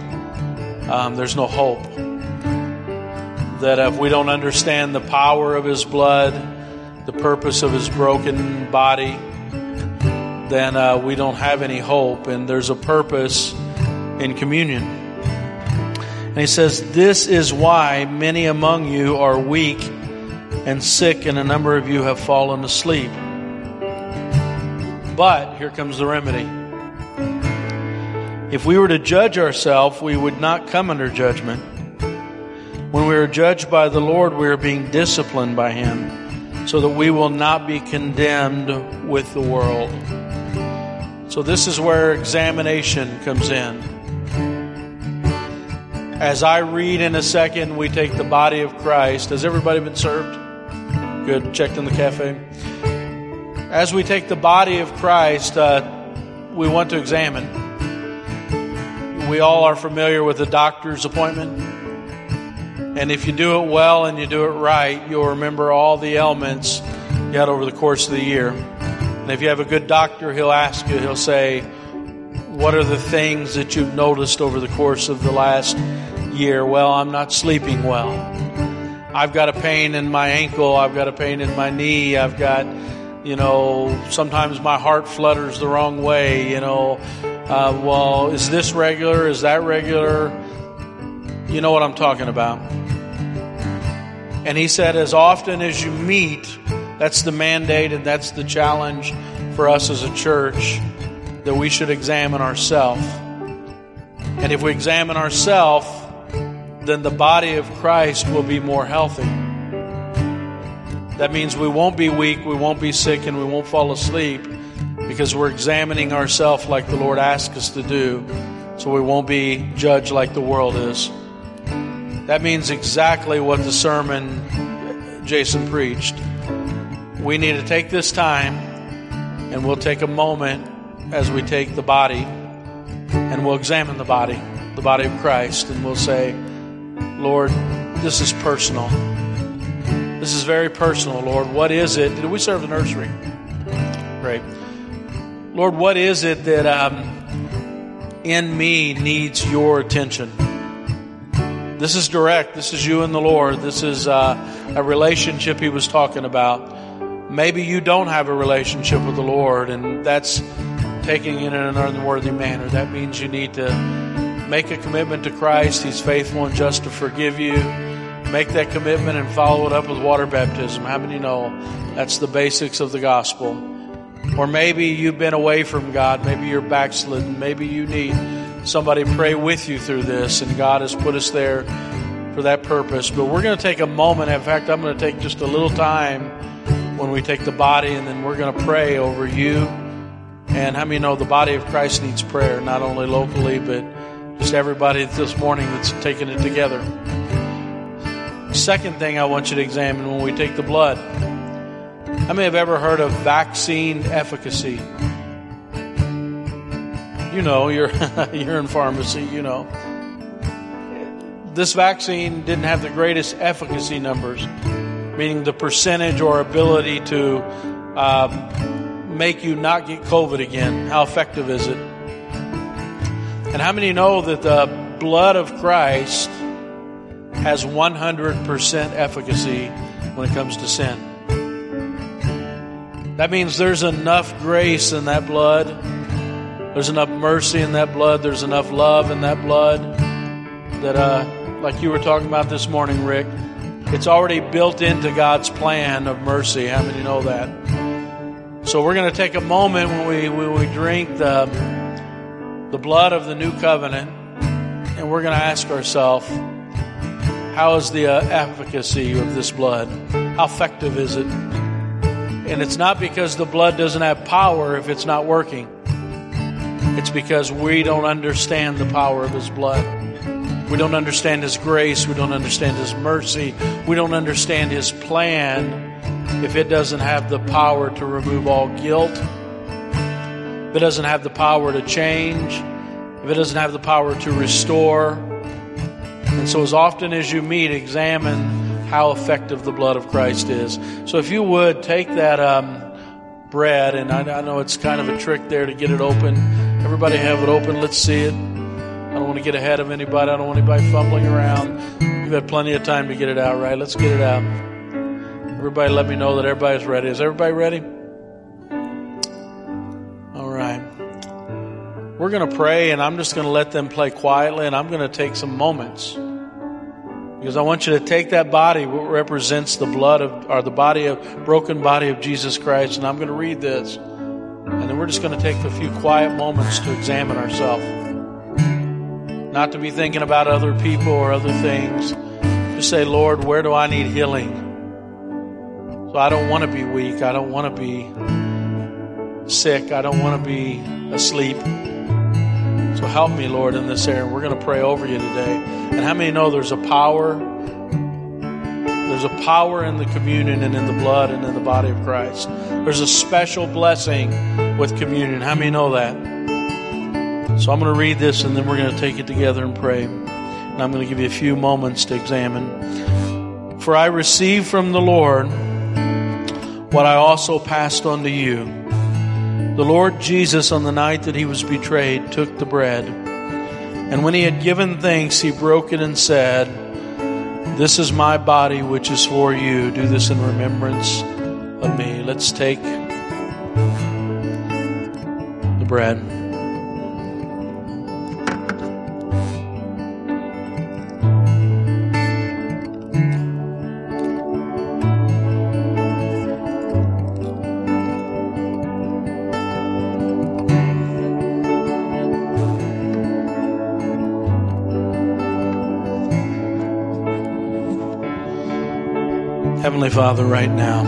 um, there's no hope. That if we don't understand the power of His blood, the purpose of His broken body, then uh, we don't have any hope. And there's a purpose in communion. And he says, This is why many among you are weak and sick, and a number of you have fallen asleep. But here comes the remedy. If we were to judge ourselves, we would not come under judgment. When we are judged by the Lord, we are being disciplined by Him, so that we will not be condemned with the world. So, this is where examination comes in. As I read in a second, we take the body of Christ. Has everybody been served? Good. Checked in the cafe. As we take the body of Christ, uh, we want to examine. We all are familiar with a doctor's appointment. And if you do it well and you do it right, you'll remember all the ailments you had over the course of the year. And if you have a good doctor, he'll ask you, he'll say, What are the things that you've noticed over the course of the last year, well, I'm not sleeping well. I've got a pain in my ankle. I've got a pain in my knee. I've got, you know, sometimes my heart flutters the wrong way. You know, uh, well, is this regular? Is that regular? You know what I'm talking about. And he said, as often as you meet, that's the mandate and that's the challenge for us as a church that we should examine ourselves. And if we examine ourselves, then the body of Christ will be more healthy. That means we won't be weak, we won't be sick, and we won't fall asleep because we're examining ourselves like the Lord asked us to do, so we won't be judged like the world is. That means exactly what the sermon Jason preached. We need to take this time and we'll take a moment as we take the body and we'll examine the body, the body of Christ, and we'll say, Lord, this is personal. This is very personal, Lord. What is it? Did we serve the nursery? Great. Lord, what is it that um, in me needs your attention? This is direct. This is you and the Lord. This is uh, a relationship he was talking about. Maybe you don't have a relationship with the Lord, and that's taking it in an unworthy manner. That means you need to make a commitment to Christ. He's faithful and just to forgive you. Make that commitment and follow it up with water baptism. How many know that's the basics of the gospel? Or maybe you've been away from God. Maybe you're backslidden. Maybe you need somebody pray with you through this, and God has put us there for that purpose. But we're going to take a moment. In fact, I'm going to take just a little time when we take the body, and then we're going to pray over you. And how many know the body of Christ needs prayer, not only locally, but just everybody this morning that's taking it together. Second thing I want you to examine when we take the blood. How many have ever heard of vaccine efficacy? You know, you're you're in pharmacy, you know. This vaccine didn't have the greatest efficacy numbers, meaning the percentage or ability to uh, make you not get COVID again. How effective is it? And how many know that the blood of Christ has 100% efficacy when it comes to sin? That means there's enough grace in that blood. There's enough mercy in that blood. There's enough love in that blood that, uh, like you were talking about this morning, Rick, it's already built into God's plan of mercy. How many know that? So we're going to take a moment when we when we drink the the blood of the new covenant, and we're going to ask ourselves, how is the uh, efficacy of this blood? How effective is it? And it's not because the blood doesn't have power if it's not working. It's because we don't understand the power of His blood. We don't understand His grace. We don't understand His mercy. We don't understand His plan if it doesn't have the power to remove all guilt if it doesn't have the power to change, if it doesn't have the power to restore. And so, as often as you meet, examine how effective the blood of Christ is. So, if you would take that um, bread, and I, I know it's kind of a trick there to get it open. Everybody have it open. Let's see it. I don't want to get ahead of anybody. I don't want anybody fumbling around. You've had plenty of time to get it out, right? Let's get it out. Everybody, let me know that everybody's ready. Is everybody ready? We're going to pray, and I'm just going to let them play quietly, and I'm going to take some moments. Because I want you to take that body, what represents the blood of, or the body of, broken body of Jesus Christ, and I'm going to read this. And then we're just going to take a few quiet moments to examine ourselves. Not to be thinking about other people or other things. Just say, Lord, where do I need healing? So I don't want to be weak. I don't want to be sick. I don't want to be asleep. So help me, Lord, in this area. We're going to pray over you today. And how many know there's a power? There's a power in the communion and in the blood and in the body of Christ. There's a special blessing with communion. How many know that? So I'm going to read this and then we're going to take it together and pray. And I'm going to give you a few moments to examine. For I received from the Lord what I also passed on to you the Lord Jesus, on the night that he was betrayed, took the bread. And when he had given thanks, he broke it and said, This is my body, which is for you. Do this in remembrance of me. Let's take the bread. Heavenly Father, right now,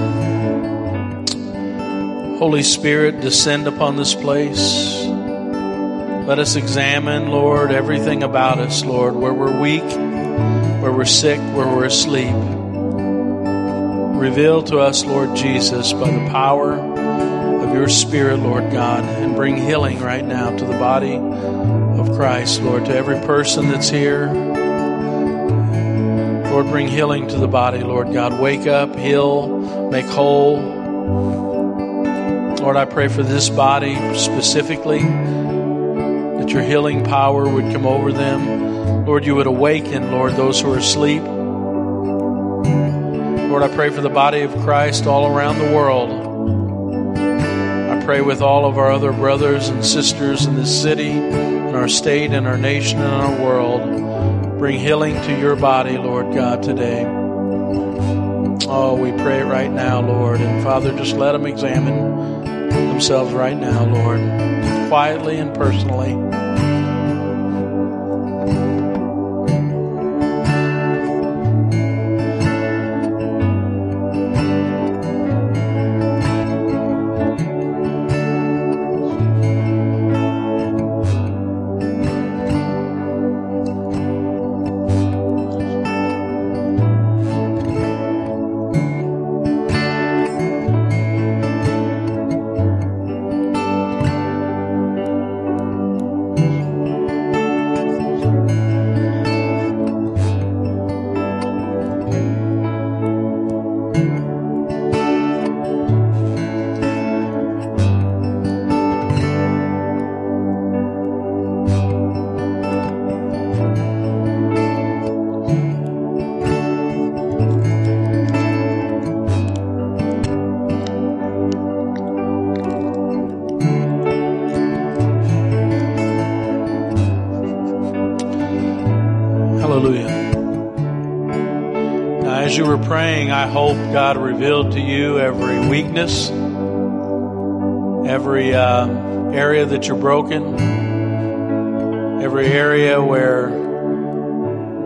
Holy Spirit, descend upon this place. Let us examine, Lord, everything about us, Lord, where we're weak, where we're sick, where we're asleep. Reveal to us, Lord Jesus, by the power of your Spirit, Lord God, and bring healing right now to the body of Christ, Lord, to every person that's here Lord, bring healing to the body, Lord God. Wake up, heal, make whole. Lord, I pray for this body specifically that your healing power would come over them. Lord, you would awaken, Lord, those who are asleep. Lord, I pray for the body of Christ all around the world. I pray with all of our other brothers and sisters in this city, in our state, in our nation, and our world. Bring healing to your body, Lord God, today. Oh, we pray right now, Lord. And Father, just let them examine themselves right now, Lord, quietly and personally. Weakness, every uh, area that you're broken, every area where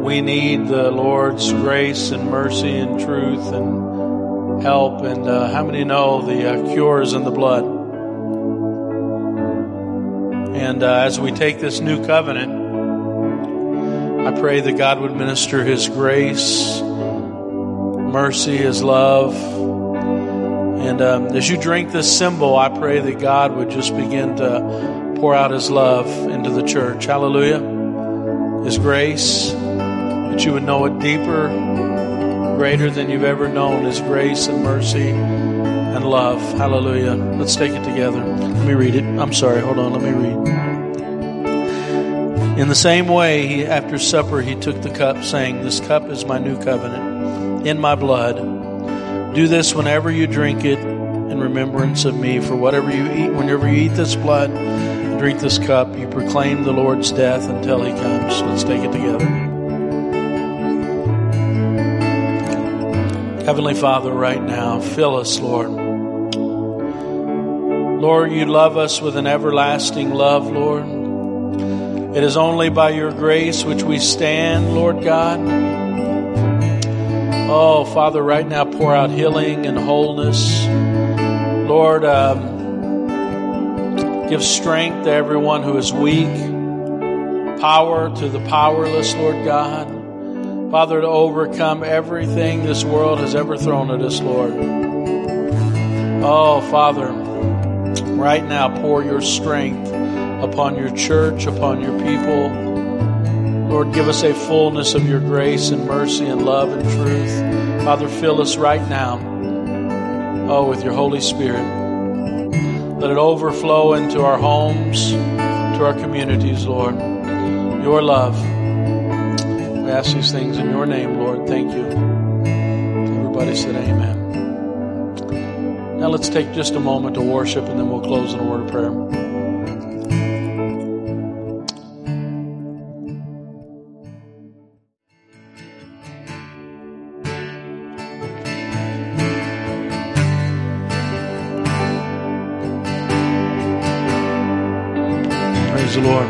we need the Lord's grace and mercy and truth and help. And uh, how many know the uh, cure is in the blood? And uh, as we take this new covenant, I pray that God would minister His grace mercy, His love. And um, as you drink this symbol, I pray that God would just begin to pour out His love into the church. Hallelujah. His grace, that you would know it deeper, greater than you've ever known, His grace and mercy and love. Hallelujah. Let's take it together. Let me read it. I'm sorry. Hold on. Let me read. In the same way, he, after supper, he took the cup, saying, This cup is my new covenant in my blood. Do this whenever you drink it in remembrance of me. For whatever you eat, whenever you eat this blood, drink this cup, you proclaim the Lord's death until he comes. Let's take it together. Heavenly Father, right now, fill us, Lord. Lord, you love us with an everlasting love, Lord. It is only by your grace which we stand, Lord God. Oh, Father, right now pour out healing and wholeness. Lord, um, give strength to everyone who is weak, power to the powerless, Lord God. Father, to overcome everything this world has ever thrown at us, Lord. Oh, Father, right now pour your strength upon your church, upon your people. Lord, give us a fullness of your grace and mercy and love and truth. Father, fill us right now, oh, with your Holy Spirit. Let it overflow into our homes, to our communities, Lord. Your love. We ask these things in your name, Lord. Thank you. Everybody said amen. Now let's take just a moment to worship and then we'll close in a word of prayer. Praise the Lord.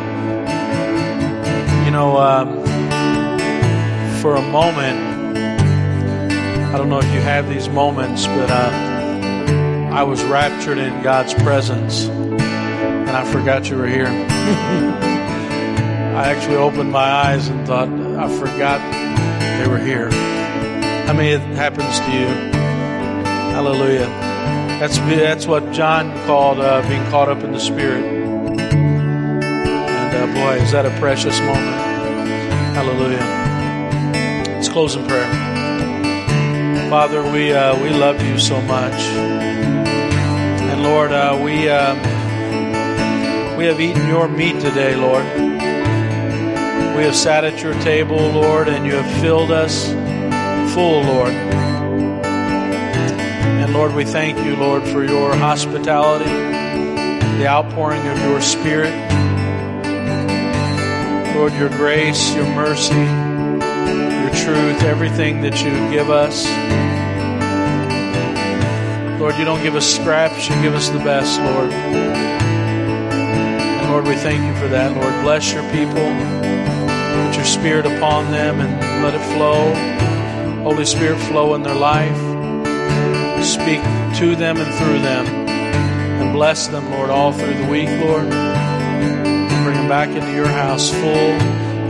You know, um, for a moment, I don't know if you have these moments, but uh, I was raptured in God's presence and I forgot you were here. I actually opened my eyes and thought, I forgot they were here. I mean, it happens to you. Hallelujah. That's, that's what John called uh, being caught up in the Spirit boy, is that a precious moment. Hallelujah. Let's close in prayer. Father, we, uh, we love you so much. And Lord, uh, we uh, we have eaten your meat today, Lord. We have sat at your table, Lord, and you have filled us full, Lord. And Lord, we thank you, Lord, for your hospitality, the outpouring of your Spirit. Lord, your grace, your mercy, your truth, everything that you give us. Lord, you don't give us scraps, you give us the best, Lord. And Lord, we thank you for that. Lord, bless your people. Put your spirit upon them and let it flow. Holy Spirit, flow in their life. Speak to them and through them. And bless them, Lord, all through the week, Lord. Back into your house full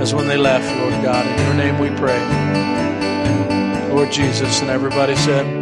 as when they left, Lord God. In your name we pray. Lord Jesus. And everybody said,